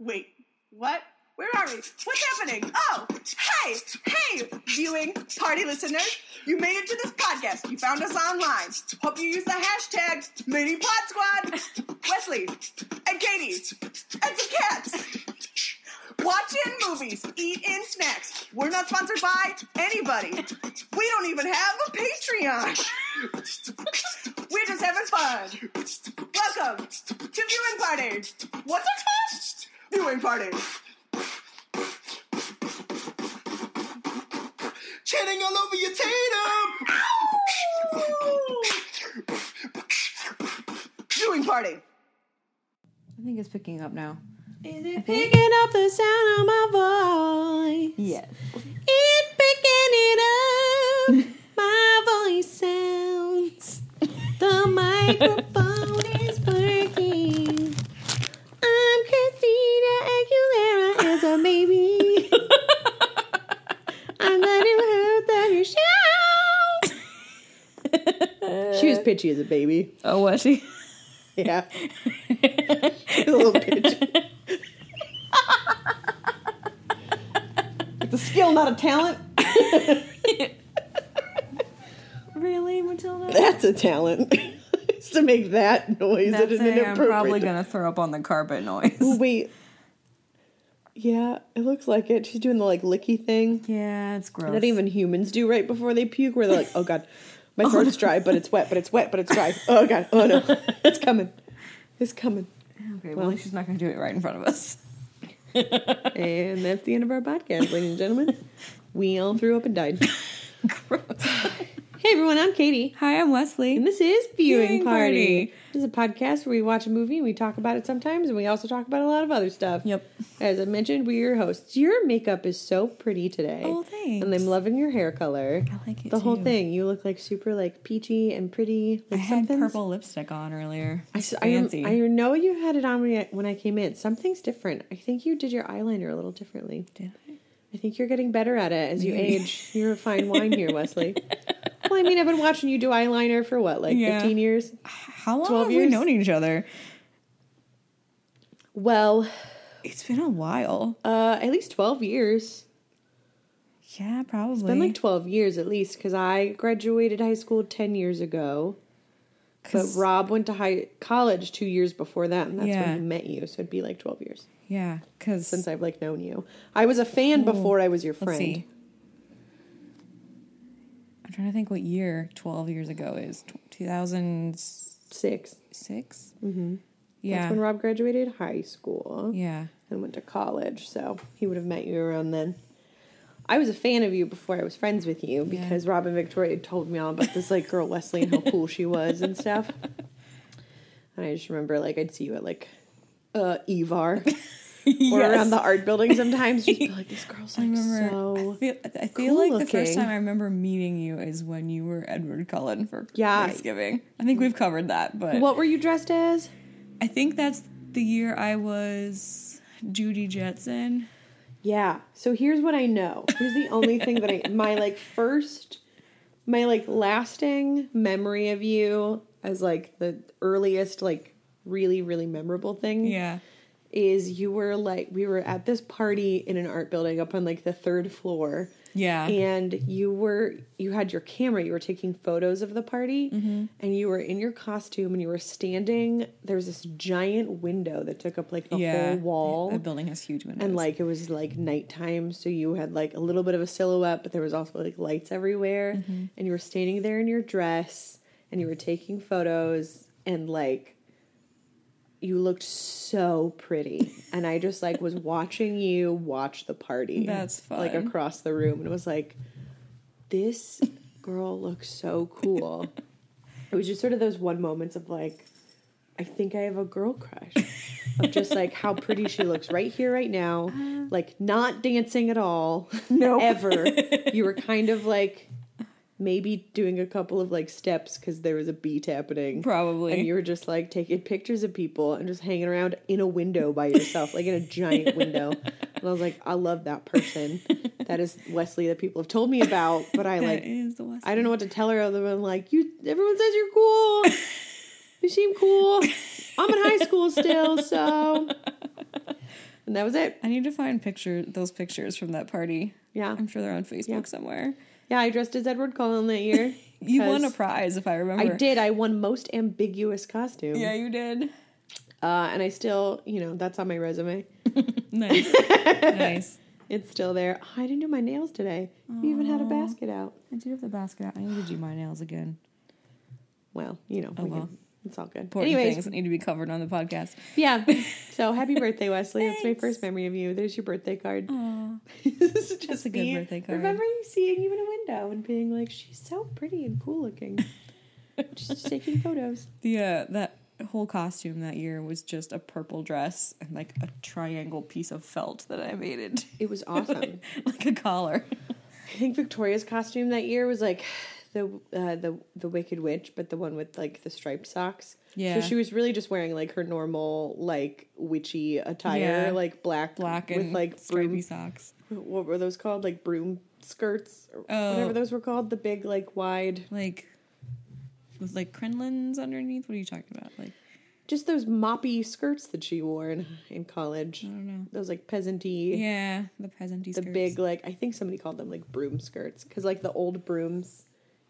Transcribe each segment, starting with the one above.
Wait, what? Where are we? What's happening? Oh, hey, hey, viewing party listeners. You made it to this podcast. You found us online. Hope you use the hashtag MiniPodSquad. Wesley and Katie and some cats. Watch in movies, eat in snacks. We're not sponsored by anybody. We don't even have a Patreon. We're just having fun. Welcome to Viewing Party. What's it called? Viewing Party. Chanting all over your tatum. Viewing Party. I think it's picking up now. Is it picking up the sound of my voice? Yes. It's picking it up. my voice sounds. The microphone is working. I'm Christina Baby. I'm letting her that you shout. she was pitchy as a baby. Oh, was she? Yeah. a little pitchy. it's a skill, not a talent. really, Matilda? That's a talent. To make that noise at That's an a, I'm probably gonna throw up on the carpet noise. Wait. Yeah, it looks like it. She's doing the like licky thing Yeah, it's gross. that even humans do right before they puke, where they're like, "Oh God, my throat's dry, but it's wet, but it's wet, but it's dry. Oh God, oh no, it's coming, it's coming." Okay, well, least she's not gonna do it right in front of us. And that's the end of our podcast, ladies and gentlemen. We all threw up and died. Gross. Hey everyone, I'm Katie. Hi, I'm Wesley. And this is Viewing, Viewing Party. Party. This is a podcast where we watch a movie and we talk about it sometimes, and we also talk about a lot of other stuff. Yep. As I mentioned, we're your hosts. Your makeup is so pretty today. Oh, thanks. And I'm loving your hair color. I like it the whole thing. You look like super like peachy and pretty. I Like had something's- purple lipstick on earlier. I, I, fancy. I know you had it on when I, when I came in. Something's different. I think you did your eyeliner a little differently. Did I? I think you're getting better at it as you age. You're a fine wine here, Wesley. well, I mean, I've been watching you do eyeliner for what, like Yeah. 15 years? How long 12 have we years? known each other? Well, It's been a while. uh, at least 12 years. Yeah, probably. It's been like 12 years at least because I graduated high school 10 years ago. But Rob went to high college two years before that, and that's Yeah. when he met you. So it'd be like 12 years yeah, because since I've like known you. I was a fan before I was your friend. Trying to think what year 12 years ago is. 2006? Six. Mm-hmm. Yeah. That's when Rob graduated high school yeah. and went to college. So he would have met you around then. I was a fan of you before I was friends with you Yeah. because Rob and Victoria told me all about this like girl Wesley and how cool she was and stuff. And I just remember like I'd see you at like uh Evar or Yes. around the art building sometimes. Just like, this girl's I like remember. so I feel, I feel cool like the first time I remember meeting you is when you were Edward Cullen for Yeah. Thanksgiving. I think we've covered that, but What were you dressed as? I think that's the year I was Judy Jetson. Yeah. So here's what I know. Here's the only thing that I my like first my like lasting memory of you as like the earliest like really really memorable thing Yeah. Is you were like we were at this party in an art building up on like the third floor Yeah. and you were you had your camera you were taking photos of the party Mm-hmm. and you were in your costume and you were standing there was this giant window that took up like the yeah. whole wall The building has huge windows. and like it was like nighttime so you had like a little bit of a silhouette but there was also like lights everywhere Mm-hmm. and you were standing there in your dress and you were taking photos and like you looked so pretty. And i just like was watching you watch the party That's like across the room and it was like this girl looks so cool. It was just sort of those one moments of like i think i have a girl crush. Of just like how pretty she looks right here right now. Uh. Like not dancing at all. Nope. ever. You were kind of like maybe doing a couple of like steps because there was a beat happening Probably. and you were just like taking pictures of people and just hanging around in a window by yourself like in a giant window and i was like i love that person that is wesley that people have told me about but i like I don't know what to tell her other than like you. Everyone says you're cool. you seem cool. I'm in high school still, so. and that was it. I need to find picture those pictures from that party. Yeah. I'm sure they're on Facebook Yeah. somewhere. Yeah, I dressed as Edward Cullen that year. You won a prize, if I remember. I did. I won most ambiguous costume. Yeah, you did. Uh, and I still, you know, that's on my resume. Nice. nice. It's still there. Oh, I didn't do my nails today. You even had a basket out. I do have the basket out. I need to do my nails again. Well, you know, Oh, we well. can- it's all good. Important Anyways, things that need to be covered on the podcast. yeah. So happy birthday, Wesley. That's my first memory of you. There's your birthday card. Aw. this is just a good me birthday card. Remembering seeing you in a window and being like, she's so pretty and cool looking. just taking photos. The uh, that whole costume that year was just a purple dress and like a triangle piece of felt that I made it It was awesome. like a collar. I think Victoria's costume that year was like the uh, the the Wicked Witch, but the one with like the striped socks. Yeah. So she was really just wearing like her normal like witchy attire, Yeah. like black, Black with and like broom. socks. What were those called? Like broom skirts, or Oh. whatever those were called. The big like wide, Like with like crinolines underneath. What are you talking about? Like just those moppy skirts that she wore in in college. I don't know. Those like peasanty. Yeah, the peasanty the skirts. big like I think somebody called them like broom skirts because like the old brooms,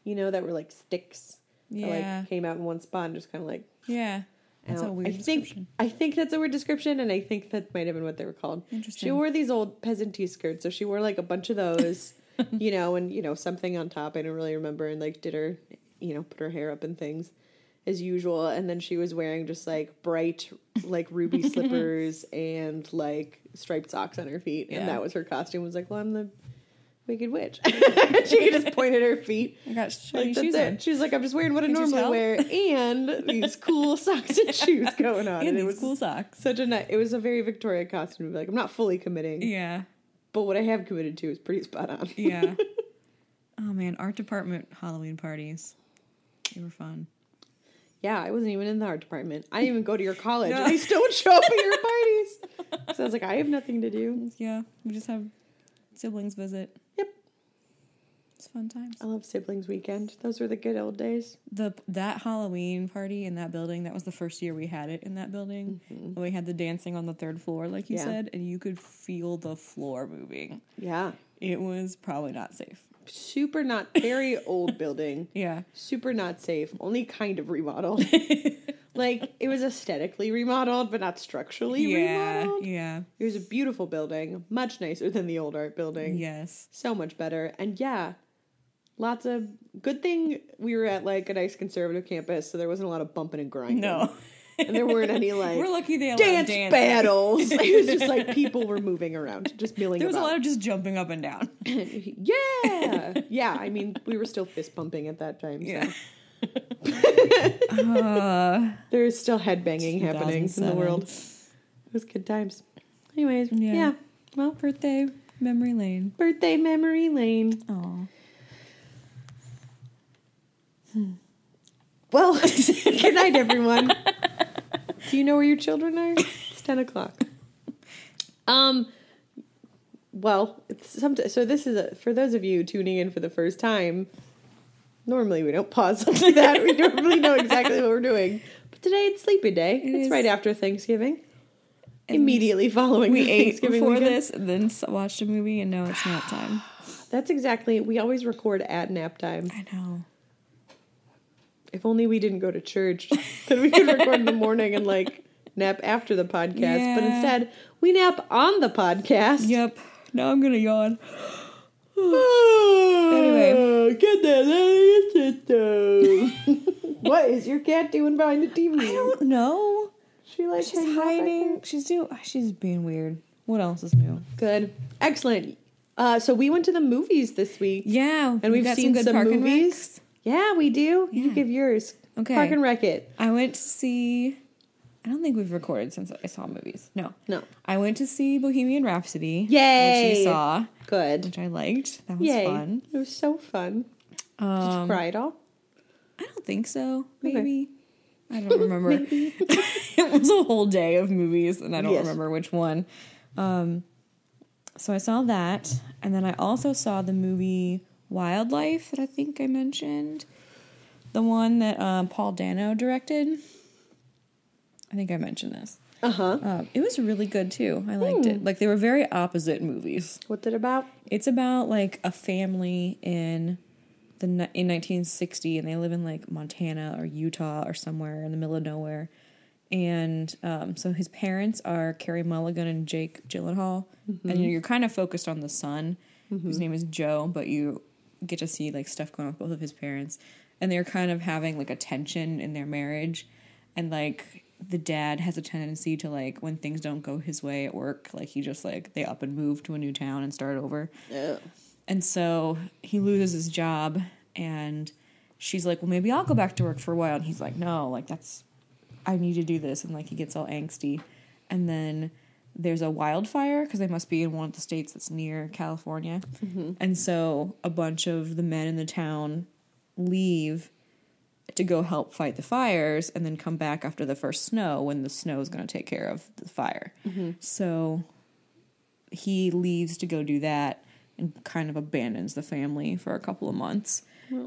you know, that were like sticks. that, Yeah. like came out in one spot and just kind of like. Yeah. That's I a weird I think. I think that's a weird description, and I think that might have been what they were called. Interesting. She wore these old peasanty skirts, so she wore like a bunch of those, you know, and you know something on top. I don't really remember, and like did her, you know, put her hair up and things as usual, and then she was wearing just like bright like ruby slippers and like striped socks on her feet, Yeah. and that was her costume. Was like, well, I'm the Wicked Witch. she could just point at her feet. I got shiny Like, shoes it. on. She's like, I'm just wearing what I normally wear, and these cool socks and shoes going on. And it these was cool socks. such a nice. It was a very Victoria costume. Like, I'm not fully committing, Yeah. but what I have committed to is pretty spot on. Yeah. oh man, art department Halloween parties. They were fun. yeah, I wasn't even in the art department. I didn't even go to your college, No. I still would show up at your parties. So I was like, I have nothing to do. Yeah, we just have siblings visit. Yep. It's fun times. I love siblings weekend. Those were the good old days. The that Halloween party in that building, that was the first year we had it in that building. And we had the dancing on the third floor, like you Mm-hmm. Yeah. said, and you could feel the floor moving. Yeah, It was probably not safe. super not very old building. Yeah. super not safe, only kind of remodeled. like it was aesthetically remodeled, but not structurally Yeah. remodeled. Yeah. It was a beautiful building, much nicer than the old art building. Yes. So much better. And yeah, lots of good thing we were at like a nice conservative campus, so there wasn't a lot of bumping and grinding. No. And there weren't any like We're lucky they allowed dance battles. it was just like people were moving around, just milling There was a lot of just jumping up and down. yeah. Yeah. I mean, we were still fist bumping at that time. So. Yeah. Uh, There's still headbanging happening in the world. It was good times. Anyways, Yeah. yeah. Well, birthday memory lane. birthday memory lane. Oh. Well, good night, everyone. Do you know where your children are? It's ten o'clock. Um. Well, it's some, so this is a, for those of you tuning in for the first time. Normally, we don't pause like that. We don't really know exactly what we're doing. But today it's sleepy day. it's is. right after Thanksgiving. And Immediately following We the ate Thanksgiving before weekend. this, then watched a movie, and now it's nap time. That's exactly. We always record at nap time. I know. If only we didn't go to church, then we could record in the morning and like nap after the podcast. But instead, we nap on the podcast. Yep. Now I'm gonna yawn. anyway, get that out of your system. what is your cat doing behind the TV? I don't know. She like She's hangs out back hiding. She's doing. She's being weird. What else is new? Good, excellent. Uh, so we went to the movies this week. Yeah, And we've seen some Park movies. Yeah, we do. You give yours. Okay. Park and Wreck It. I went to see. I don't think we've recorded since I saw movies. No, No. I went to see Bohemian Rhapsody. Yay! Which you saw, Good. which I liked. That was Yay. fun. It was so fun. Did you Um, cry at all? I don't think so. Okay. Maybe. I don't remember. it was a whole day of movies, and I don't Yes. remember which one. Um, so I saw that, and then I also saw the movie Wildlife that I think I mentioned, the one that um, Paul Dano directed. I think I mentioned this. Uh huh. Um, it was really good too. I liked it. Like they were very opposite movies. What's it about? It's about like a family in the in 1960, and they live in like Montana or Utah or somewhere in the middle of nowhere. And um, so his parents are Carey Mulligan and Jake Gyllenhaal, and you're kind of focused on the son, whose name is Joe, but you get to see like stuff going on with both of his parents, and they're kind of having like a tension in their marriage, and like the dad has a tendency to like when things don't go his way at work, like he just like they up and move to a new town and start over. Yeah. And so he loses his job, and she's like, "Well, maybe I'll go back to work for a while." And he's like, "No, like that's I need to do this." And like he gets all angsty, and then there's a wildfire because they must be in one of the states that's near California, mm-hmm. and so a bunch of the men in the town leave to go help fight the fires and then come back after the first snow when the snow is going to take care of the fire. Mm-hmm. So he leaves to go do that and kind of abandons the family for a couple of months.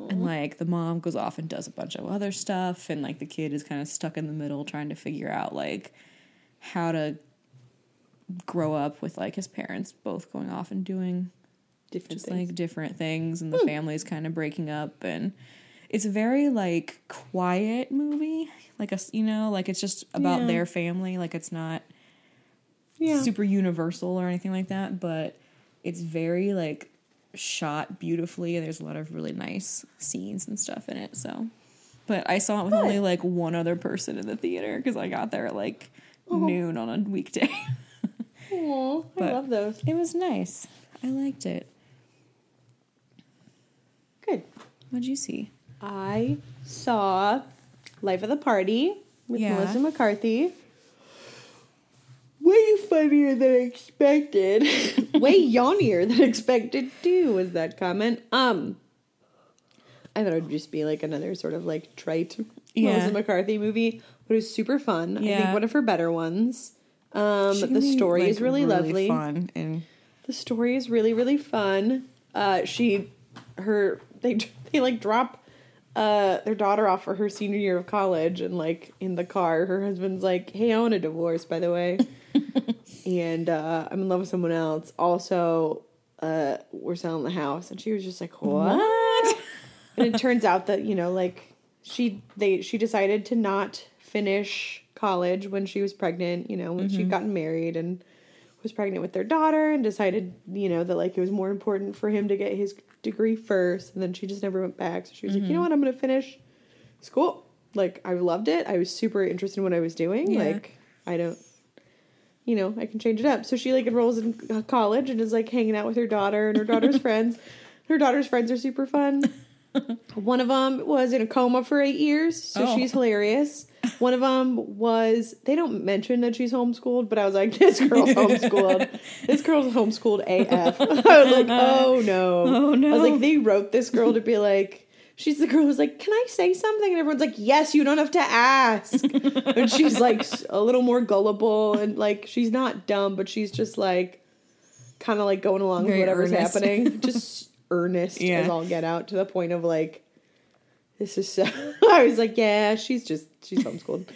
And like the mom goes off and does a bunch of other stuff and like the kid is kind of stuck in the middle trying to figure out like how to grow up with like his parents both going off and doing Different just things. like different things and the hmm. family's kind of breaking up and it's a very like quiet movie. Like a you know like it's just about Yeah. their family. Like it's not yeah. super universal or anything like that but it's very like shot beautifully and there's a lot of really nice scenes and stuff in it so. But i saw it with only like one other person in the theater because i got there at like noon on a weekday. Aw, I love those. it was nice. I liked it. Good. what'd you see I saw Life of the Party with Yeah. Melissa McCarthy. Way funnier than expected. Way yawnier than expected too was that comment. Um I thought it would just be like another sort of like trite Yeah. Melissa McCarthy movie, but it was super fun. I Yeah. think one of her better ones. Um She the story like, is really, lovely. fun and The story is really really fun. Uh, she, her, they they like drop uh their daughter off for her senior year of college, and like in the car, her husband's like, "Hey, I want a divorce, by the way," and uh, I'm in love with someone else. Also, uh, we're selling the house, and she was just like, "What?" and it turns out that you know, like she they she decided to not finish college when she was pregnant. You know, when she'd gotten married and was pregnant with their daughter and decided, you know, that like it was more important for him to get his degree first. And then she just never went back. So she was like, you know what, I'm going to finish school. Like, I loved it. I was super interested in what I was doing. Yeah. Like, I don't, you know, I can change it up. So she like enrolls in uh, college and is like hanging out with her daughter and her daughter's friends. Her daughter's friends are super fun. One of them was in a coma for eight years, so Oh. she's hilarious. One of them was, they don't mention that she's homeschooled, but I was like, this girl's homeschooled. this girl's homeschooled AF. I was like, oh no. Oh, no. I was like, they wrote this girl to be like, she's the girl who's like, can I say something? And everyone's like, yes, you don't have to ask. and she's like a little more gullible and like, she's not dumb, but she's just like, kind of like going along Very with whatever's earnest. happening. Just earnest Yeah. as all get out to the point of like, this is so. I was like, yeah, she's just she's homeschooled.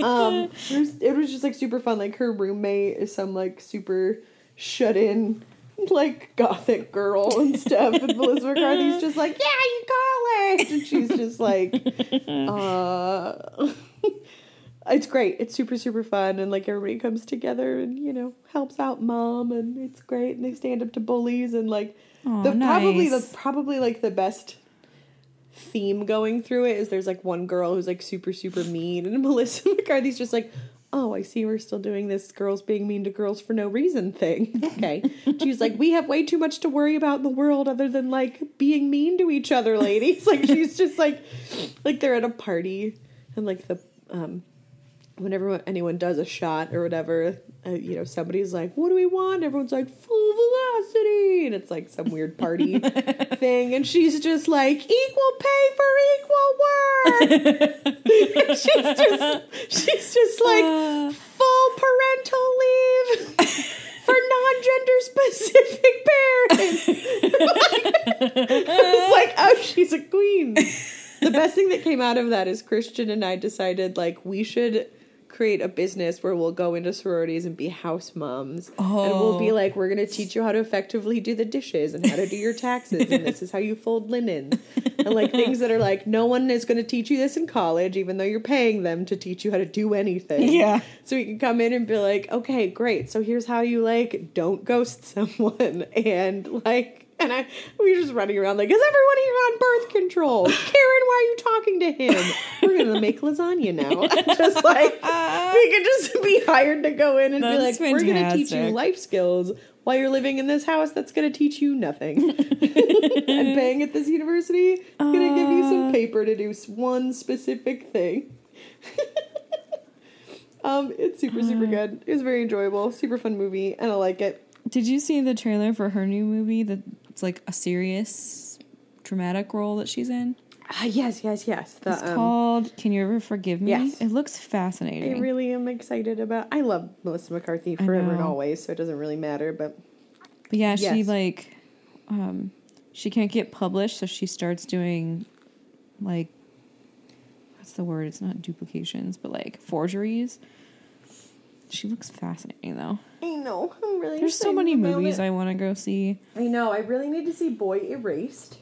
um, it was, it was just like super fun. Like her roommate is some like super shut in like gothic girl and stuff, and Melissa McCarthy's just like, yeah, you college, and she's just like, uh. It's great. It's super super fun, and like everybody comes together and you know helps out mom, and it's great. And they stand up to bullies, and like Aw, the probably the probably like the best theme going through it is there's like one girl who's like super super mean and Melissa McCarthy's just like oh I see we're still doing this girls being mean to girls for no reason thing. Okay. She's like we have way too much to worry about in the world other than like being mean to each other ladies. Like she's just like like they're at a party and like the um whenever anyone does a shot or whatever, uh, you know, somebody's like, "What do we want?" Everyone's like, "Full velocity," and it's like some weird party thing, and she's just like, "Equal pay for equal work." she's just, she's just like, "Full parental leave." For non-gender specific parents, it's like, oh, she's a queen the best thing that came out of that is Christian and I decided like we should create a business where we'll go into sororities and be house moms. And we'll be Oh. like, we're going to teach you how to effectively do the dishes and how to do your taxes. and this is how you fold linen. And like things that are like, no one is going to teach you this in college, even though you're paying them to teach you how to do anything. Yeah. So we can come in and be like, okay, great. So here's how you like don't ghost someone. And like, and I, we were just running around like, is everyone here on birth control? Karen, why are you talking to him? We're gonna make lasagna now. just like we could just be hired to go in and be like, That's we're gonna teach you life skills while you're living in this house that's gonna teach you nothing. and paying at this university is gonna give you some paper to do one specific thing. um, it's super super good. It was very enjoyable, super fun movie, and I like it. Did you see the trailer for her new movie? That it's like a serious, dramatic role that she's in. Ah, yes, yes, yes. The, It's um, called "Can You Ever Forgive Me?" Yes. It looks fascinating. I really am excited about. I love Melissa McCarthy forever and always, so it doesn't really matter. But But yeah, she like, um, she can't get published, so she starts doing, like, what's the word? It's not duplications, but like forgeries. She looks fascinating though. I know I'm really. There's so many movies it. I want to go see. I know. I really need to see Boy Erased.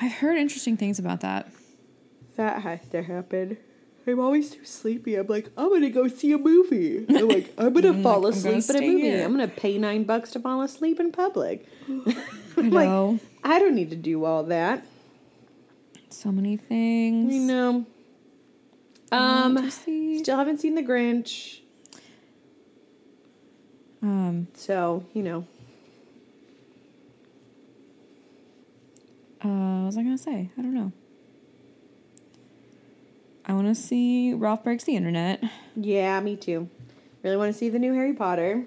I've heard interesting things about that. That has to happen. I'm always too sleepy. I'm like, I'm gonna go see a movie. I'm like, I'm gonna fall like, I'm gonna asleep at a movie. here. I'm gonna pay nine bucks to fall asleep in public. I I'm like, know I don't need to do all that. so many things. You know. Um, still haven't seen The Grinch, Um, so you know. uh, what was I gonna say? I don't know. I want to see Ralph Breaks the Internet. Yeah, me too. Really want to see the new Harry Potter.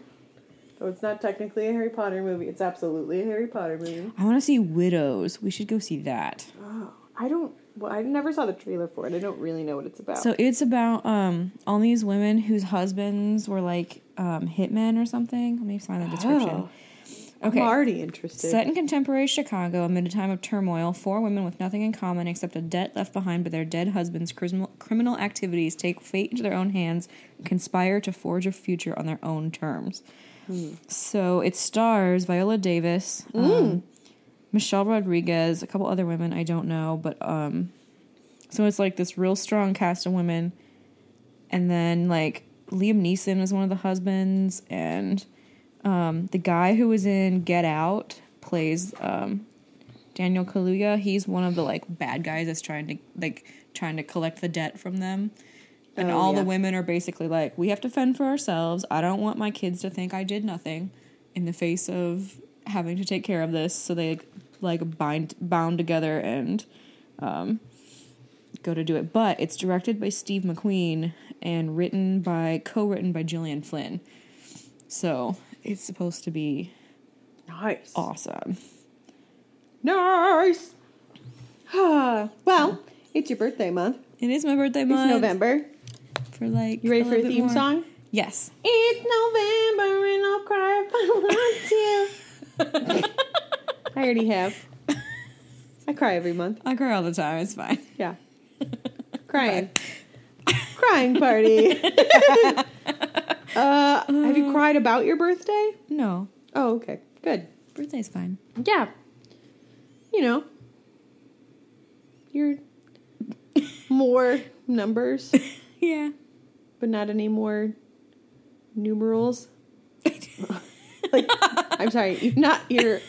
Though it's not technically a Harry Potter movie, it's absolutely a Harry Potter movie. I want to see Widows. We should go see that. Oh, I don't. Well, I never saw the trailer for it. I don't really know what it's about. So it's about um all these women whose husbands were like um hitmen or something. Let me find the description. Oh, Okay. I'm already interested. Set in contemporary Chicago amid a time of turmoil, four women with nothing in common except a debt left behind by their dead husbands' criminal, activities take fate into their own hands and conspire to forge a future on their own terms. So it stars Viola Davis, um, Michelle Rodriguez, a couple other women I don't know, but um, so it's like this real strong cast of women, and then like Liam Neeson is one of the husbands, and um, the guy who was in Get Out plays um, Daniel Kaluuya. He's one of the like bad guys that's trying to like trying to collect the debt from them. And Oh, all yeah. the women are basically like, we have to fend for ourselves. I don't want my kids to think I did nothing in the face of having to take care of this. So they like bind bound together and um, go to do it. But it's directed by Steve McQueen and written by co-written by Gillian Flynn. So it's supposed to be nice. awesome. Nice. Well, it's your birthday month. It is my birthday It's month. November. For like You ready for a theme more. song? Yes. It's November and I'll cry if I want to. I already have. I cry every month. I cry all the time. It's fine. Yeah. Crying. Crying party. uh, have you cried about your birthday? No, Oh, okay. Good. birthday's fine. Yeah. You know. You're more numbers, Yeah. but not any more numerals. like, I'm sorry, you're not you're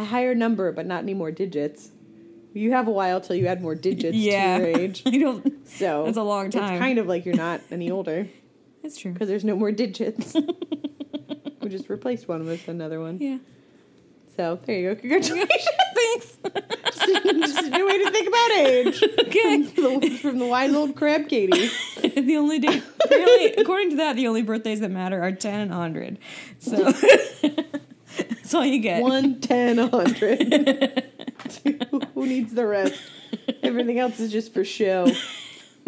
a higher number, but not any more digits. You have a while till you add more digits yeah. to your age. I don't. So That's a long time. It's kind of like you're not any older It's true. because there's no more digits. we just replaced one with another one. Yeah. So there you go. Congratulations. Thanks. just a new way to think about age. okay. From the- From the wise old crab Katie. the only day, apparently, according to that, the only birthdays that matter are 10 and 100. So that's all you get. One, ten, a hundred. Who needs the rest? Everything else is just for show.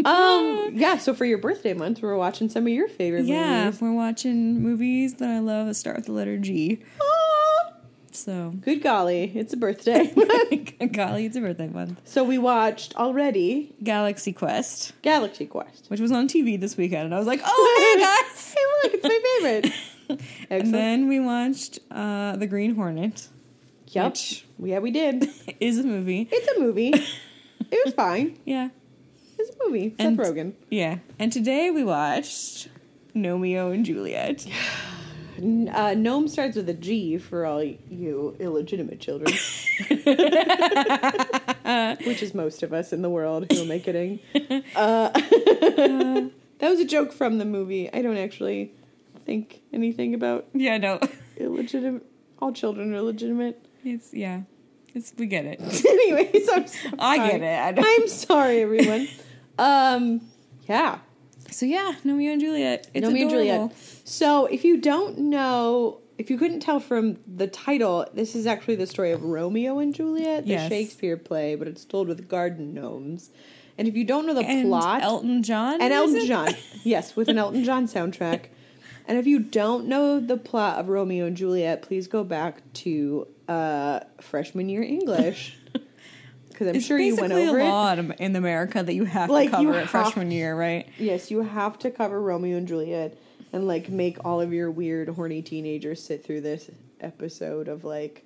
Um, yeah. So for your birthday month, we're watching some of your favorite Yeah, movies. we're watching movies that I love that start with the letter G. Aw. So, Good golly, it's a birthday. golly, it's a birthday month. so we watched already Galaxy Quest, Galaxy Quest. which was on TV this weekend, and I was like, oh, hey guys! Hey, look, it's my favorite. and then we watched uh, The Green Hornet, yep. which- Yeah, we did. is a movie. It's a movie. it was fine. Yeah, It's a movie. Seth And- Rogen. yeah. And today we watched Gnomeo and Juliet. Uh, Gnome starts with a G for all you illegitimate children. Which is most of us in the world. Who am I kidding? Uh, that was a joke from the movie. I don't actually think anything about Yeah, no, illegitimate. All children are legitimate. it's yeah, it's we get it. Anyways, I'm sorry. I get it. I don't- I'm sorry, everyone. Um, yeah. So yeah, Gnomeo and Juliet. It's Romeo and adorable. Juliet. So, if you don't know, if you couldn't tell from the title, this is actually the story of Romeo and Juliet, the Yes. Shakespeare play, but it's told with garden gnomes. And if you don't know the And plot, Elton John. and Elton music? John, yes, with an Elton John soundtrack. And if you don't know the plot of Romeo and Juliet, please go back to uh, freshman year English because I'm It's sure you went over a it. law in- in America that you have Like, to cover it freshman year, right? Yes, you have to cover Romeo and Juliet and like make all of your weird horny teenagers sit through this episode of like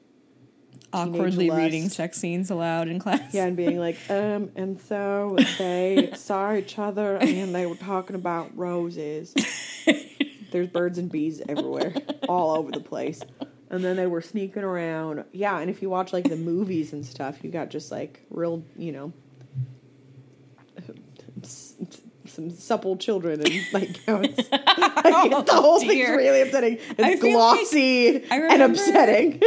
Awkwardly reading sex scenes aloud in class. yeah and being like um and so they saw each other and they were talking about roses. There's birds and bees everywhere, all over the place. And then they were sneaking around. Yeah, and if you watch like the movies and stuff, you got just like real, you know, some supple children in nightgowns. the oh, whole thing's dear. really upsetting. It's feel like- glossy and upsetting.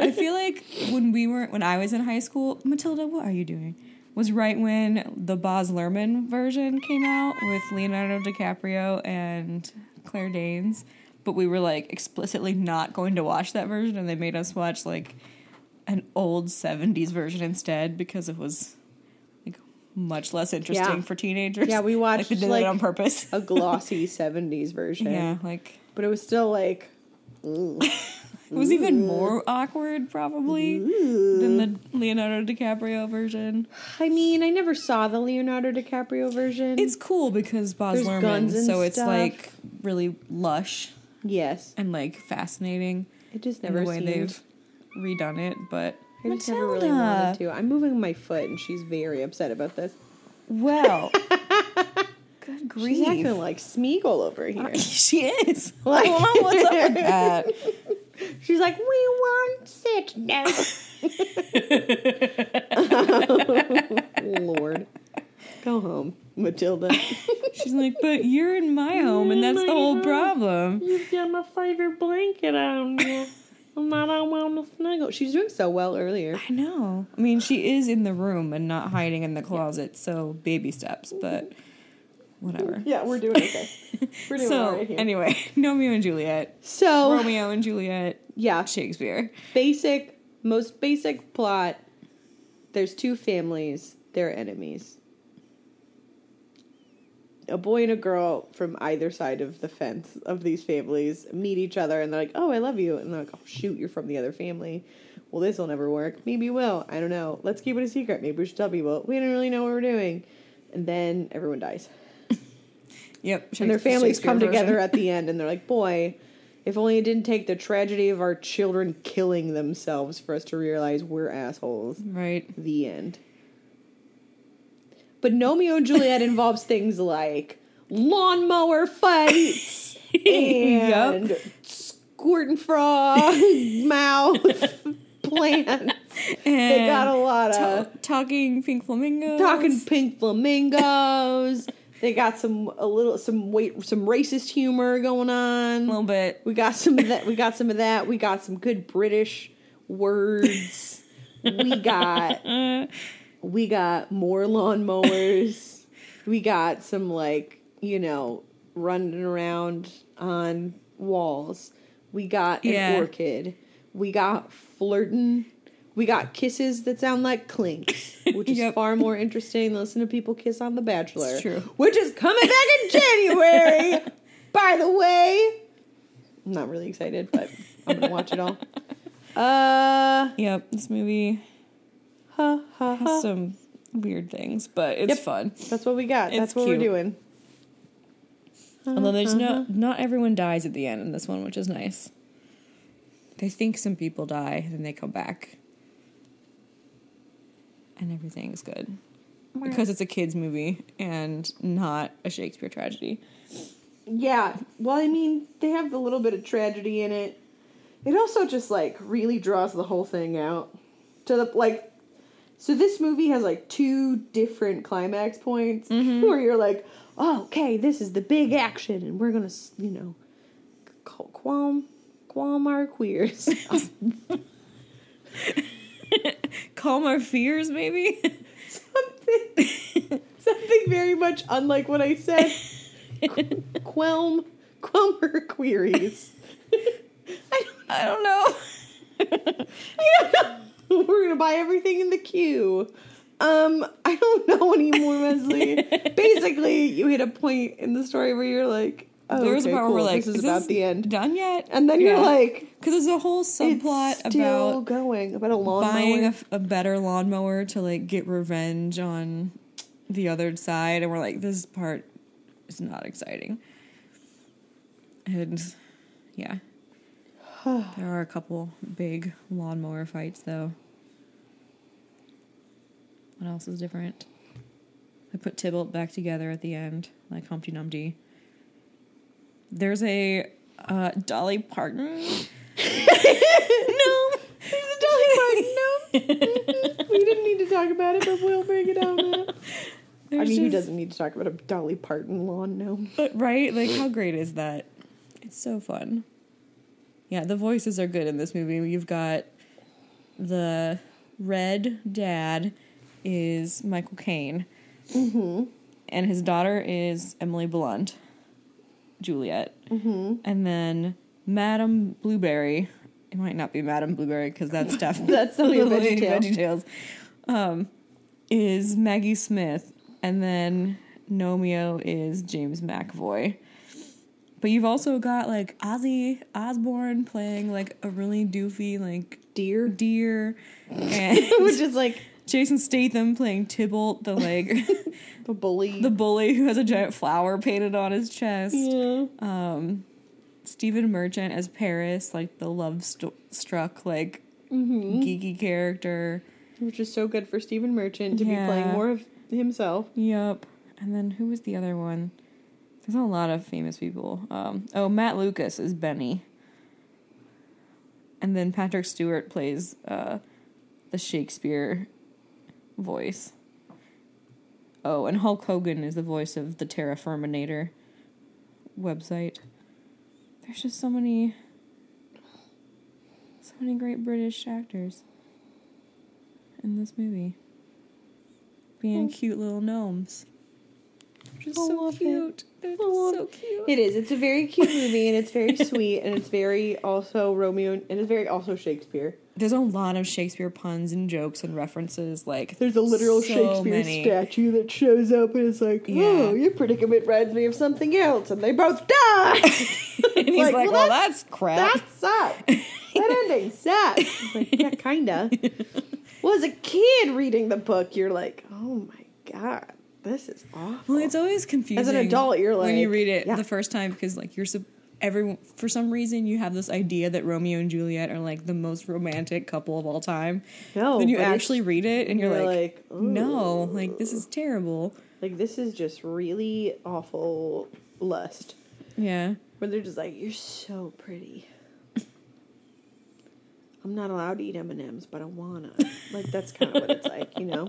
I feel like when we were when I was in high school, Matilda, what are you doing? Was right when the Baz Luhrmann version came out with Leonardo DiCaprio and Claire Danes, but we were like explicitly not going to watch that version, and they made us watch like an old '70s version instead because it was like much less interesting Yeah. for teenagers. Yeah, we like watched, they did like, it on purpose. a glossy 70s version. yeah, like But it was still like, mm. it was even mm. more awkward probably than the mm. Leonardo DiCaprio version. I mean, I never saw the Leonardo DiCaprio version. It's cool because Baz There's Luhrmann, so it's stuff. like really lush yes. and like fascinating It just never the way seemed. they've redone it. But I just Matilda, never really wanted to. I'm moving my foot, and she's very upset about this. well, good grief, She's acting like Smeagol over here. she is. Like- I don't know what's up with that. She's like, we want it now. Lord. Go home, Matilda. She's like, but you're in my home, and that's the whole problem. You've got my favorite blanket on you. I'm not want to snuggle. She's doing so well earlier. I know. I mean, she is in the room and not hiding in the closet, so baby steps. But whatever. Yeah, we're doing okay. We're doing So right here. anyway, Romeo and Juliet, so, Romeo and Juliet, yeah, Shakespeare. basic, most basic plot. There's two families. They're enemies. A boy and a girl from either side of the fence of these families meet each other, and they're like, "Oh, I love you," and they're like, "Oh, shoot, you're from the other family." Well, this will never work. Maybe it will. I don't know. Let's keep it a secret. Maybe we should tell people. We don't really know what we're doing. And then everyone dies. Yep. and their families come together at the end and they're like boy if only it didn't take the tragedy of our children killing themselves for us to realize we're assholes Right. the end but Romeo and Juliet involves things like lawnmower fights and squirting frog mouth plants they got a lot of Ta- talking pink flamingos. talking pink flamingos. They got some a little some wait some racist humor going on. a little bit. We got some of that. We got some of that. We got some good British words. we got we got more lawnmowers. we got some like you know running around on walls. We got an Yeah. orchid. We got flirting. We got kisses that sound like clinks, which is Yep. far more interesting than listening to people kiss on The Bachelor. It's true. Which is coming back in January, by the way. I'm not really excited, but I'm gonna watch it all. Uh, Yep, this movie ha, ha, has some weird things, but it's Yep. fun. That's what we got. It's That's what cute. we're doing. Although there's Uh-huh. no not everyone dies at the end in this one, which is nice. They think some people die, then they come back. And everything's good. Because it's a kids movie and not a Shakespeare tragedy. Yeah. Well, I mean, they have a little bit of tragedy in it. It also just like really draws the whole thing out to the like. So this movie has like two different climax points mm-hmm. where you're like, oh, okay, this is the big action, and we're gonna, you know, call qualm, qualm our queers. Calm our fears, maybe? something, something very much unlike what I said. Qu- Quelm, quelm her queries. I don't I don't know. We're gonna buy everything in the queue. Um, I don't know anymore, Leslie. Basically, you hit a point in the story where you're like, "Oh, There was okay, a part cool. where we're like, this is, about the end," Done yet? and then you're like, Because there's a whole subplot "It's still about going about a lawnmower." buying a, a better lawnmower to like get revenge on the other side and we're like this part is not exciting. And yeah. There are a couple big lawnmower fights though. What else is different? I put tybalt back together at the end like humpty dumpty there's a uh, dolly parton no There's a Dolly Parton. No, we didn't need to talk about it, but we'll bring it down. I mean, who doesn't need to talk about a Dolly Parton lawn gnome? But right, like how great is that? It's so fun. Yeah, the voices are good in this movie. You've got the red dad is Michael Caine, mm-hmm. and his daughter is Emily Blunt, Juliet, mm-hmm. and then Madame Blueberry. It might not be Madame Blueberry because that's Steph. That's of Lady VeggieTale. VeggieTales. Um, is Maggie Smith, and then Gnomeo is James McAvoy. But you've also got like Ozzy Osbourne playing like a really doofy like Deer, deer, and which is like Jason Statham playing Tybalt, the like the bully. the bully who has a giant flower painted on his chest. yeah. Um, Stephen Merchant as Paris, like the love sto- struck like Mm-hmm. geeky character. which is so good for Stephen Merchant to be playing more of himself. Yep. And then who was the other one? There's a lot of famous people. Um, oh, Matt Lucas is Benny. And then Patrick Stewart plays uh, the Shakespeare voice. Oh, and Hulk Hogan is the voice of the Terrafirminator website. There's just so many, so many great British actors in this movie being cute little gnomes. Just I so it. cute. They're just so cute. It is. It's a very cute movie, and it's very sweet, and it's very also Romeo, and it's very also Shakespeare. There's a lot of Shakespeare puns and jokes and references. Like There's a literal so Shakespeare many. statue that shows up, and it's like, Yeah. "Oh, your predicament reminds me of something else," and they both die. and he's like, like, well, "Well, that's, crap." that sucks. That ending sucks. Like, yeah, kinda. well, as a kid reading the book, you're like, "Oh my god, this is awful." Well, it's always confusing. As an adult, you're like when you read it yeah. the first time because like you're sup- every for some reason you have this idea that Romeo and Juliet are like the most romantic couple of all time. No, then you actually read it and you're, you're like, like, no, like this is terrible. Like this is just really awful lust. Yeah. Where they're just like, "You're so pretty." I'm not allowed to eat M and M's, but I wanna. Like that's kind of what it's like, you know.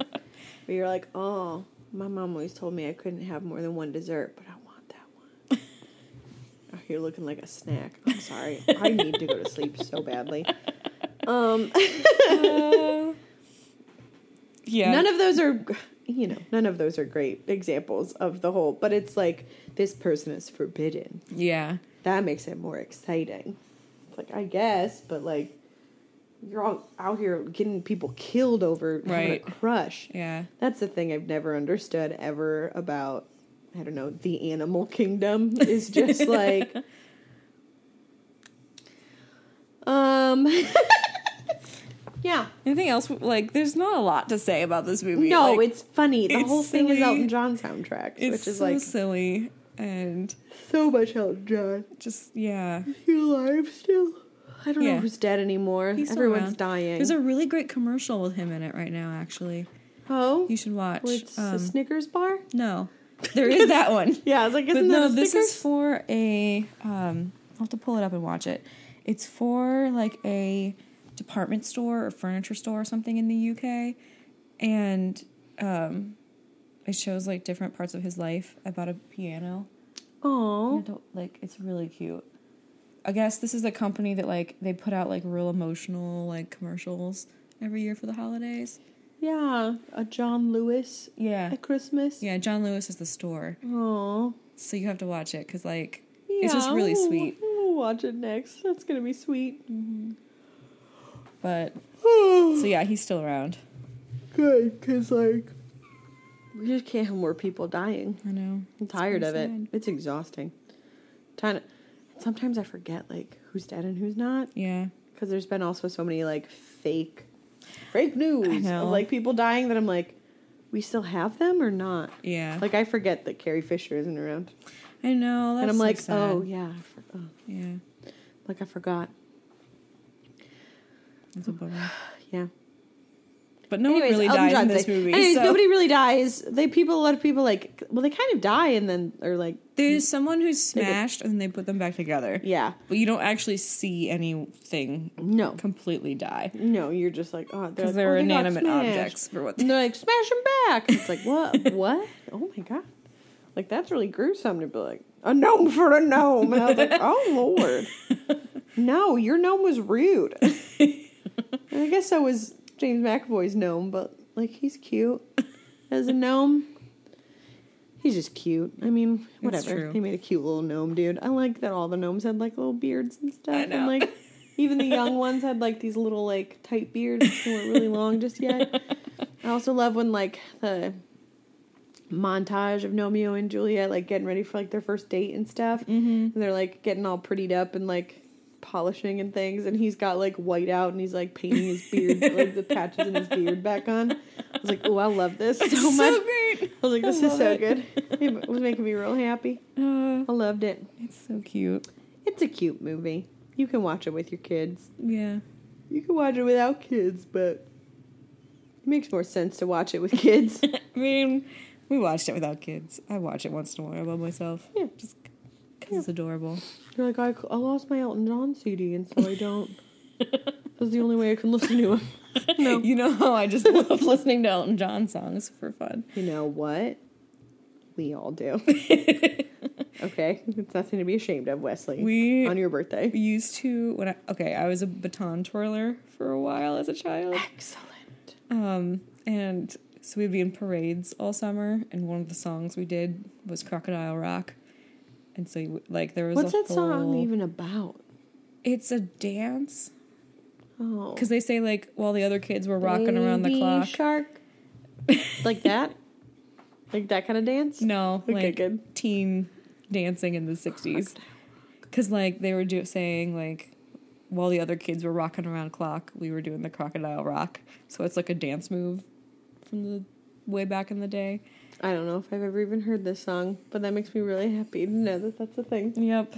Where you're like, "Oh, my mom always told me I couldn't have more than one dessert, but I want that one." oh, you're looking like a snack. I'm sorry. I need to go to sleep so badly. Um, Uh, yeah. none of those are, you know, none of those are great examples of the whole. But it's like this person is forbidden. yeah. that makes it more exciting. It's like I guess, but like you're all out here getting people killed over having a crush. Yeah. That's the thing I've never understood ever about I don't know, the animal kingdom is just like um Yeah. Anything else? Like, there's not a lot to say about this movie. No, Like, it's funny. The it's whole thing is. Elton John soundtrack, it's which is so like silly and so much Elton John. just yeah. He alive still? I don't Yeah. know who's dead anymore. He's Everyone's dying. There's a really great commercial with him in it right now. Actually, oh, you should watch. it's a Um, Snickers bar. no, there is that one. Yeah, I was like, But isn't no, that a this is for a. Um, I'll have to pull it up and watch it. It's for like a department store or furniture store or something in the UK, and um, it shows like different parts of his life about a piano. Oh, like it's really cute. I guess this is a company that like they put out like real emotional like commercials every year for the holidays. yeah, a John Lewis Yeah, at Christmas. yeah. John Lewis is the store, Oh, so you have to watch it because like it's just really we'll- sweet. We'll watch it next. That's gonna be sweet. Mm-hmm. But so yeah, he's still around. Good, cause like we just can't have more people dying. I know. I'm tired of pretty it. It's exhausting. Trying to, sometimes I forget like who's dead and who's not Yeah, because there's been also so many like fake, fake news know. of like people dying that I'm like, we still have them or not? yeah. Like I forget that Carrie Fisher isn't around, I know. That's and I'm so like, sad. oh yeah, for, oh, yeah. like I forgot. That's a bummer. Yeah. But no Anyways, one really Elton dies in this movie. Anyways, so. nobody really dies. They people, a lot of people like, well, they kind of die and then are like, There's someone who's smashed and then they put them back together. yeah, But you don't actually see anything no, completely die. no, you're just like, oh, Because like, they're oh, inanimate objects for what And they're like, smash them back. And it's like, what? what? Oh my god. Like, that's really gruesome to be like, a gnome for a gnome. And I was like, oh lord. No, your gnome was rude. I guess so was James McAvoy's gnome, but like, he's cute as a gnome. He's just cute. I mean, whatever. He made a cute little gnome dude. I like that all the gnomes had like little beards and stuff. I And like, even the young ones had like these little like tight beards. They weren't really long just yet. I also love when like the montage of Gnomeo and Juliet like getting ready for like their first date and stuff, Mm-hmm. and they're like getting all prettied up and like polishing and things, and he's got like white out and he's like painting his beard like the patches in his beard back on. I was like, oh, I love this so so much. great. I was like, this is so it. good. It was making me real happy. Uh, I loved it. it's so cute. It's a cute movie. You can watch it with your kids. Yeah. You can watch it without kids, but it makes more sense to watch it with kids. I mean, we watched it without kids. I watch it once in a while by myself. Yeah. Just because it's adorable. You're like, I, I lost my Elton John CD, and so I don't. That's the only way I can listen to him. No. You know how I just love listening to Elton John songs for fun. You know what? We all do. okay, it's nothing to be ashamed of, Wesley. We- on your birthday. We used to when I okay, I was a baton twirler for a while as a child. Excellent. Um, and so we'd be in parades all summer, and one of the songs we did was Crocodile Rock. And so, like, there was What's a that song even about? It's a dance Oh, because they say like while the other kids were rocking around the clock. Shark, like that, like that kind of dance. No, Okay, like good. teen dancing in the '60s. Because like they were do- saying like while the other kids were rocking around clock, we were doing the crocodile rock. So it's like a dance move from the way back in the day. I don't know if I've ever even heard this song, but that makes me really happy to know that that's a thing. Yep.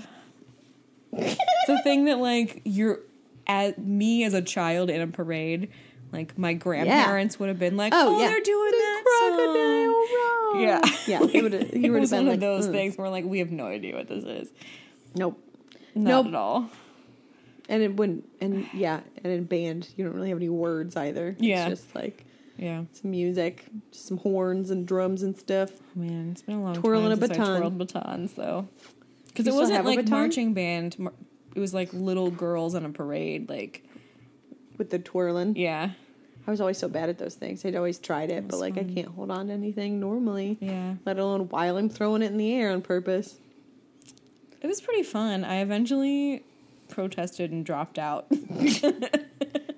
it's a thing that like you're at me as a child in a parade, like my grandparents would have been like, Oh, "Oh, yeah. they're doing The that crocodile song." Yeah, Yeah, he would've- he would've was been one like, of those "Ugh." things where like we have no idea what this is. Nope. Not Nope. at all. And it wouldn't, and yeah, and in band, you don't really have any words either. Yeah. It's just like Yeah, some music, just some horns and drums and stuff. man, it's been a long Twirling time a since baton. I twirled batons though, because it wasn't a like marching band. It was like little girls on a parade. Like, With the twirling. yeah, I was always so bad at those things. I'd always tried it, but like I can't hold on to anything normally, yeah. let alone while I'm throwing it in the air on purpose. It was pretty fun. I eventually protested and dropped out.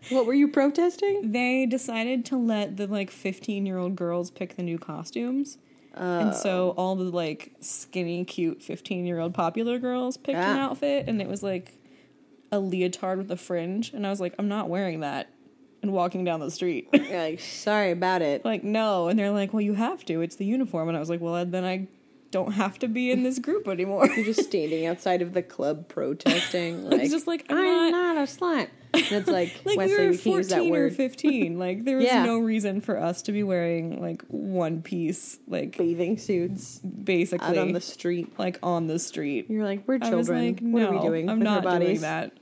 What were you protesting? they decided to let the like 15 year old girls pick the new costumes. Uh, and so all the like skinny, cute 15 year old popular girls picked an Ah. outfit, and it was like a leotard with a fringe. And I was like, I'm not wearing that. and walking down the street. You're like, sorry about it. like, no. And they're like, well, you have to. It's the uniform. And I was like, well, then I don't have to be in this group anymore. You're just standing outside of the club protesting. I Like, just like, I'm, I'm not. not, a slut. And it's like, Like Wesley, we were we can't use that 14 or 15. Like there was Yeah. no reason for us to be wearing like one piece, like Bathing suits basically out on the street. like on the street. You're like, we're I children. was like, what are we doing I'm not doing that.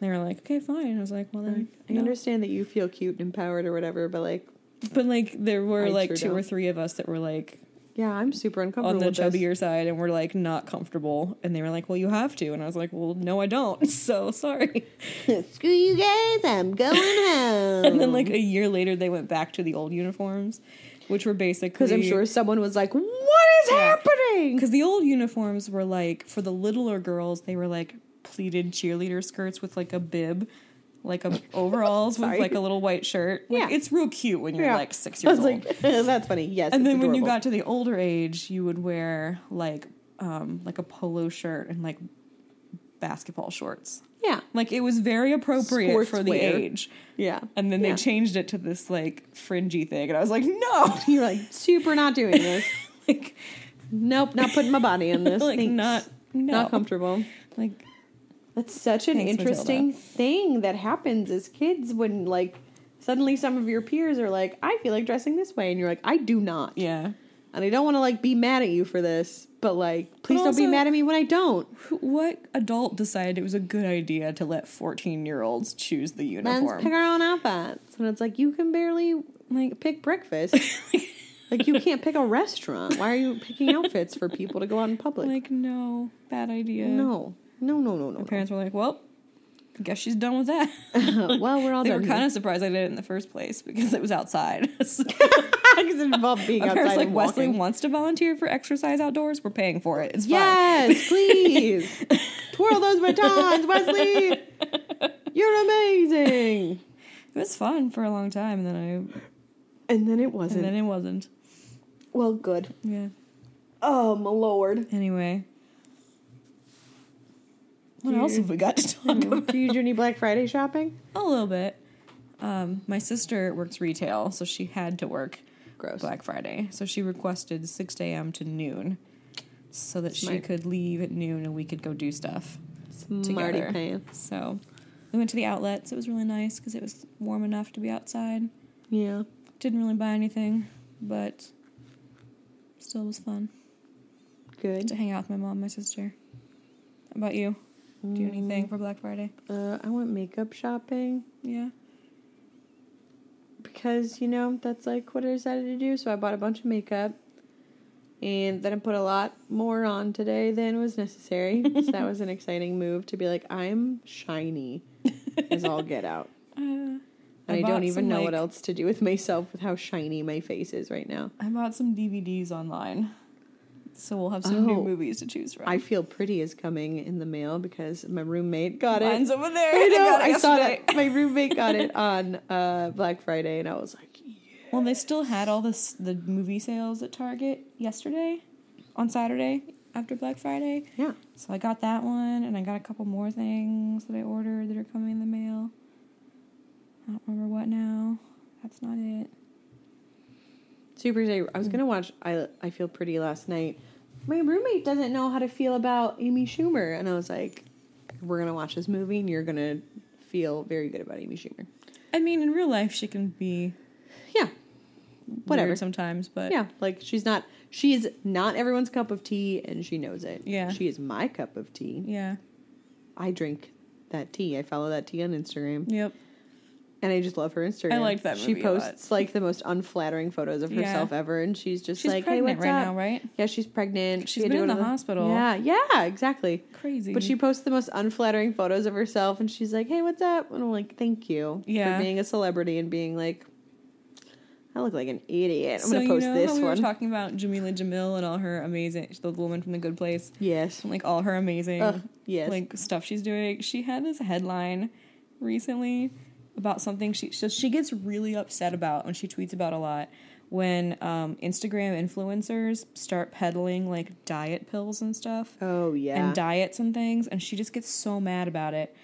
They were like, okay, fine. I was like, well then, I no. understand that you feel cute and empowered or whatever, but like, But like, there were I like sure two or don't. three of us that were like yeah, I'm super uncomfortable on the with this. chubbier side, and we're like not comfortable. And they were like, well, you have to. And I was like, well, no, I don't. So sorry. Screw you guys, I'm going home. And then like a year later, they went back to the old uniforms, which were basically because I'm sure someone was like, "What is Yeah. happening?" Because the old uniforms were like for the littler girls, they were like pleated cheerleader skirts with like a bib, like a overalls with like a little white shirt. Like, Yeah. it's real cute when you're Yeah. like six I years was old. like, "That's funny." Yes, and then when you got to the older age, you would wear like um like a polo shirt and like basketball shorts. yeah, Like it was very appropriate for the age. yeah, And then Yeah. they changed it to this like fringy thing, and I was like, no, You're like super not doing this. like, nope, not putting my body in this. like Thanks. not, no, not comfortable. Like That's such an Thanks, interesting Matilda. thing that happens as kids when like suddenly some of your peers are like, I feel like dressing this way, and you're like, I do not. yeah. And I don't want to like be mad at you for this, but like, please don't be mad at me when I don't. What adult decided it was a good idea to let 14 year olds choose the Let's uniform? pick our own outfits. And it's like, you can barely like, pick breakfast. like, you can't pick a restaurant. Why are you picking outfits for people to go out in public? like, no, bad idea. no, no, no, no, no. My parents were like, well, I guess she's done with that. well, we're all they done. were kind of surprised I did it in the first place because it was outside. Because it involved being my outside parents like, Wesley wants to volunteer for exercise outdoors. We're paying for it. It's fine. Yes, please. Twirl those batons, Wesley. You're amazing. It was fun for a long time, and then I, And then it wasn't. And then it wasn't. well, good. Yeah. Oh, my lord. Anyway. What Do else you- have we got to talk about? Do you do any Black Friday shopping? A little bit. Um, my sister works retail, so she had to work Gross. Black Friday. So she requested 6 a.m. to noon so that she could leave at noon and we could go do stuff Smarty together. pants. So we went to the outlets. It was really nice because it was warm enough to be outside. Yeah. Didn't really buy anything, but still was fun Good. to hang out with my mom and my sister. How about you? Do Mm. anything for Black Friday? Uh, I went makeup shopping Yeah. because, you know, that's like what I decided to do. So I bought a bunch of makeup. And then I put a lot more on today than was necessary. so that was an exciting move to be like, I'm shiny as all get out. Uh, And I I, don't even some, know what else to do with myself with how shiny my face is right now. I bought some DVDs online. So we'll have some new Oh. movies to choose from. I feel pretty is coming in the mail because my roommate got it. Mine's over there. I know. got it I saw that. My roommate got it on uh, Black Friday, and I was like, Well, they still had all this the movie sales at Target yesterday, on Saturday after Black Friday. yeah. So I got that one, and I got a couple more things that I ordered that are coming in the mail. I don't remember what now. That's not it. Super excited. I was gonna watch I I Feel Pretty last night. My roommate doesn't know how to feel about Amy Schumer, and I was like, "We're gonna watch this movie, and you're gonna feel very good about Amy Schumer." I mean, in real life, she can be Yeah, whatever. sometimes, but Yeah, like she's not she's not everyone's cup of tea, and she knows it. Yeah. she is my cup of tea. yeah, I drink that tea. I follow that tea on Instagram, yep. And I just love her Instagram. I liked that She movie a lot. posts like the most unflattering photos of Yeah. herself ever, and she's just She's like, "Hey, pregnant what's right up?" now, right? Yeah, she's pregnant. She's She been in the to hospital. Yeah, yeah, exactly. Crazy. But she posts the most unflattering photos of herself, and she's like, "Hey, what's up?" And I'm like, "Thank you Yeah. for being a celebrity and being like, I look like an idiot. I'm so gonna post you know this how we one." were talking about Jameela Jamil and all her amazing, the woman from The Good Place, yes, like all her amazing, yes. like stuff she's doing. She had this headline recently about something she so she gets really upset about when she tweets about a lot when um, Instagram influencers start peddling like diet pills and stuff oh yeah, and diets and things, and she just gets so mad about it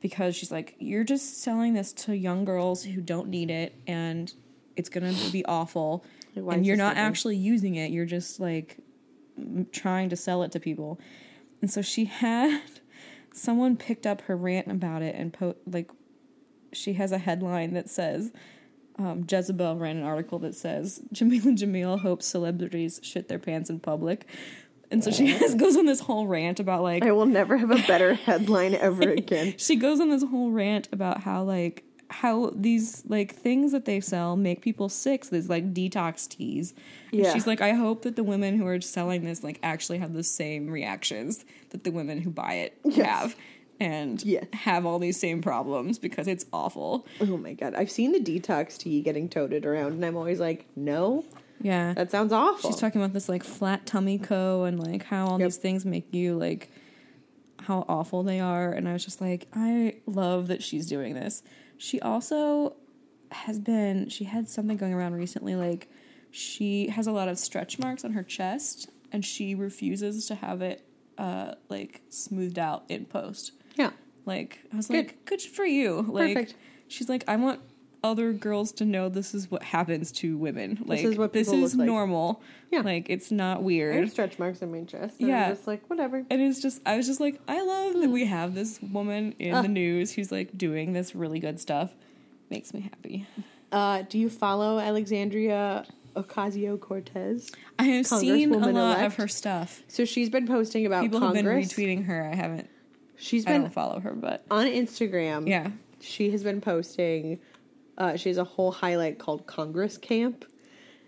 because she's like, you're just selling this to young girls who don't need it, and it's gonna be awful, and you're not actually using it. You're just like trying to sell it to people, and so she had someone picked up her rant about it and po- like she has a headline that says. Um, Jezebel ran an article that says Jameela Jamil hopes celebrities shit their pants in public, and so she has, goes on this whole rant about like I will never have a better headline ever again. she goes on this whole rant about how like how these like things that they sell make people sick. So these like detox teas. And Yeah. She's like, I hope that the women who are selling this like actually have the same reactions that the women who buy it Yes. have. And Yes. have all these same problems because it's awful. Oh my god, I've seen the detox tea getting toted around, and I'm always like, no, Yeah. that sounds awful. She's talking about this like flat tummy co and like how all Yep. these things make you like how awful they are and I was just like I love that she's doing this. She also has been she had something going around recently like she has a lot of stretch marks on her chest and she refuses to have it uh like smoothed out in post. Yeah, Like I was Good. like, good for you. Like Perfect. she's like, I want other girls to know this is what happens to women. Like is what this is like. normal. Yeah. Like it's not weird. I have stretch marks on my chest. And Yeah. I'm just like whatever. And it's just I was just like, I love that we have this woman in Ah. the news who's like doing this really good stuff. Makes me happy. Uh, do you follow Alexandria Ocasio Cortez? I have seen a lot Congresswoman-elect. of her stuff. So she's been posting about People Congress. have been retweeting her. I haven't She's I been don't follow her, but on Instagram. yeah. she has been posting uh, she has a whole highlight called congress camp.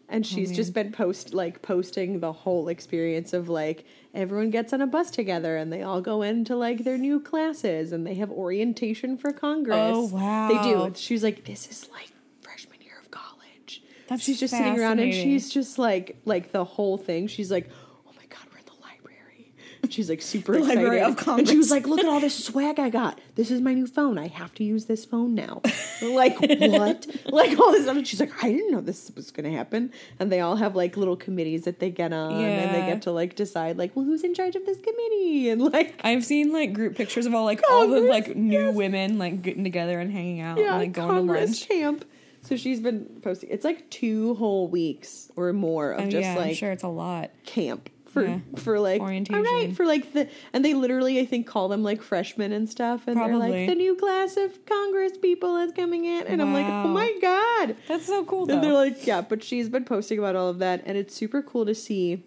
And she's just been post like posting the whole experience of like everyone gets on a bus together and they all go into like their new classes and they have orientation for congress. Oh, wow, they do. she's like this is like freshman year of college. That's she's just sitting around and she's just like like the whole thing. She's like oh my god we're in the library And she's like super The excited. Library of and she was like look at all this swag i got. This is my new phone. I have to use this phone now. Like what? Like all this stuff and she's like i didn't know this was gonna happen. And they all have like little committees that they get on and they get to like decide like well who's in charge of this committee? And like I've seen like group pictures of all like all the like new yes. women like getting together and hanging out yeah and like going congress to lunch. camp. So she's been posting it's like two whole weeks or more of And just yeah, I'm like sure it's a lot. camp for Yeah. for like Orientation. All right, for like the and they literally I think call them like freshmen and stuff, and they're like the new class of Congress people is coming in, and I'm like, oh my god. That's so cool though. And they're like, yeah, but she's been posting about all of that, and it's super cool to see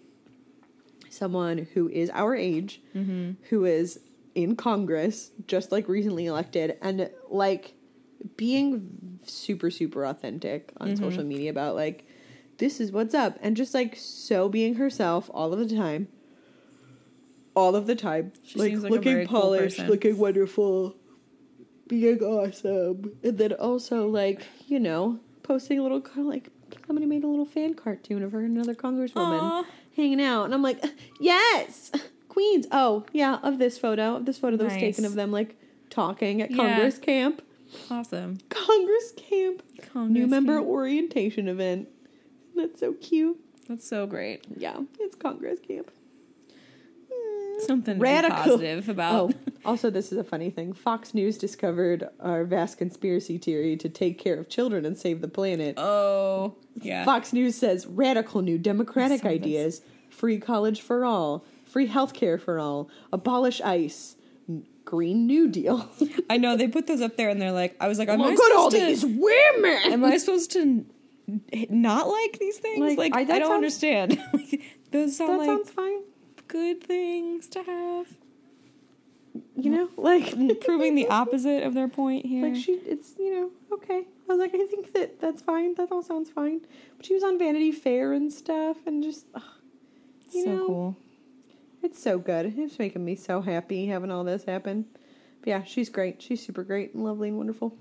someone who is our age, Mm-hmm. who is in Congress, just like recently elected, and like being super, super authentic on Mm-hmm. social media about like, this is what's up, and just like so being herself all of the time. All of the time, She like like looking cool polished, person. looking wonderful, being awesome, and then also like you know posting a little kind of like somebody made a little fan cartoon of her and another congresswoman Aw. hanging out, and I'm like, yes, Queens. Oh yeah, of this photo, of this photo that was taken of them like talking at Yeah. Congress camp, awesome. Congress camp, new member camp. orientation event. That's so cute. That's so great. Yeah, it's Congress camp. Mm. Something Radical. Positive about. Oh, also, this is a funny thing. Fox News discovered our vast conspiracy theory to take care of children and save the planet. Oh, yeah. Fox News says radical new democratic ideas free college for all, free healthcare for all, abolish ICE, Green New Deal. I know they put those up there, and they're like, I was like, am I at all supposed to? these women! Am I supposed to not like these things? Like, Like, I- I, don't sounds- understand. Those sound that like sounds fine. good things to have. You know, like mm, Proving the opposite of their point here. Like she, it's you know okay. I was like, I think that that's fine. That all sounds fine. But she was on Vanity Fair and stuff, and just ugh, you so know, cool. it's so good. It's making me so happy having all this happen. But yeah, she's great. She's super great and lovely and wonderful.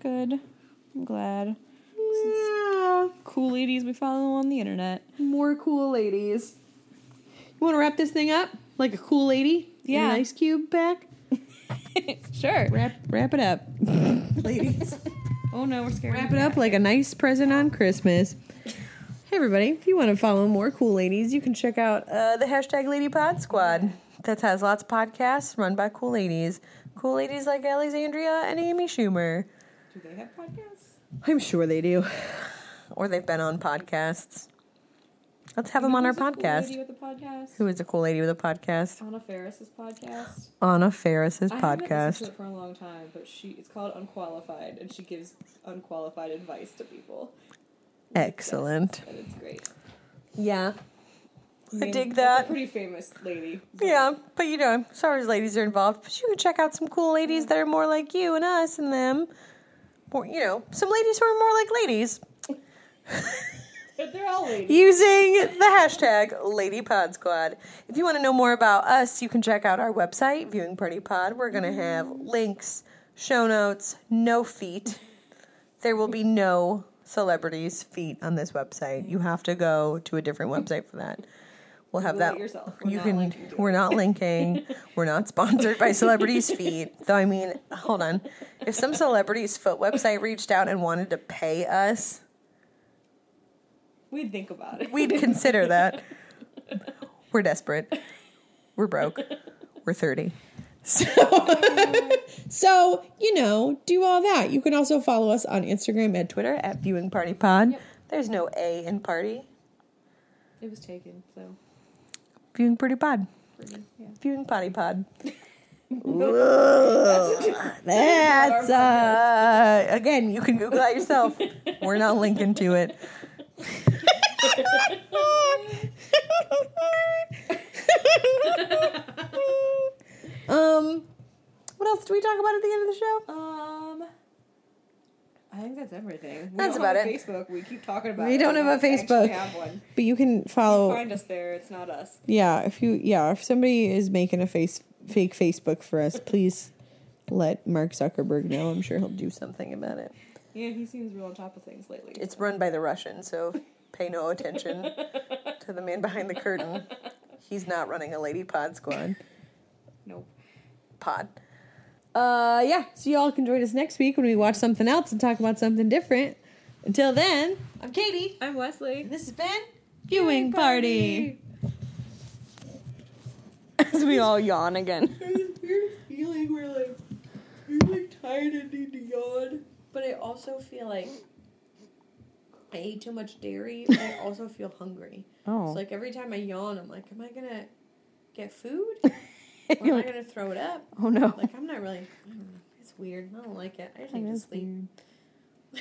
Good. I'm glad. Yeah, Cool ladies we follow on the internet. more cool ladies. You want to wrap this thing up like a cool lady? Yeah. an ice cube back. sure. Wrap, wrap it up, ladies. Oh no, we're scared. Wrap it up like a nice present on Christmas. Hey everybody, if you want to follow more cool ladies, you can check out uh, the hashtag Lady Pod Squad. That has lots of podcasts run by cool ladies. Cool ladies like Alexandria and Amy Schumer. Do they have podcasts? I'm sure they do. Or they've been on podcasts. Let's have them on our a cool podcast. lady with a podcast. Who is a cool lady with a podcast? Anna Faris's podcast. Anna Faris's I haven't listened to podcast. it for a long time, but she it's called Unqualified, and she gives unqualified advice to people. Excellent. and it's great. Yeah. I mean, dig that's that. Pretty famous lady. but- Yeah, but you know, as ladies are involved, but you can check out some cool ladies that are more like you and us and them. Or, you know, some ladies who are more like ladies. But they're all ladies. using the hashtag LadyPodSquad. If you want to know more about us, you can check out our website, Viewing Party Pod. We're going to have links, show notes, no feet. There will be no celebrities' feet on this website. You have to go to a different website for that. We'll have that. yourself. We're you can. linking We're not linking. we're not sponsored by celebrities' feet. Though I mean, hold on. If some celebrities' foot website reached out and wanted to pay us, We'd think about it. we'd consider that. We're desperate. We're broke. We're 30. So, so, you know, do all that. You can also follow us on Instagram and Twitter at Viewing Party Pod. Yep. There's no A in party. It was taken, so Viewing Party Pod. pretty, yeah. Viewing Potty Pod. That's That's, uh, again, you can Google that yourself. We're not linking to it. um, what else do we talk about at the end of the show? Um, I think that's everything. We That's about it. Facebook. We keep talking about. We it. don't have a Facebook. Have one. But you can follow. Find us there. It's not us. Yeah, if you yeah, if somebody is making a face fake Facebook for us, please let Mark Zuckerberg know. I'm sure he'll do something about it. Yeah, he seems real on top of things lately. It's run by the Russians, so pay no attention to the man behind the curtain. He's not running a lady pod squad. nope. Pod. Uh yeah, so y'all can join us next week when we watch something else and talk about something different. Until then, I'm Katie. I'm Wesley. This has been Viewing party. As we all yawn again. There's this weird feeling where like you're like tired and need to yawn. But I also feel like I ate too much dairy, but I also feel hungry. Oh. So like every time I yawn, I'm like, am I gonna get food? or am I gonna throw it up? oh no. Like I'm not really. I don't know. It's weird. I don't like it. I just need to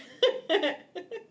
sleep.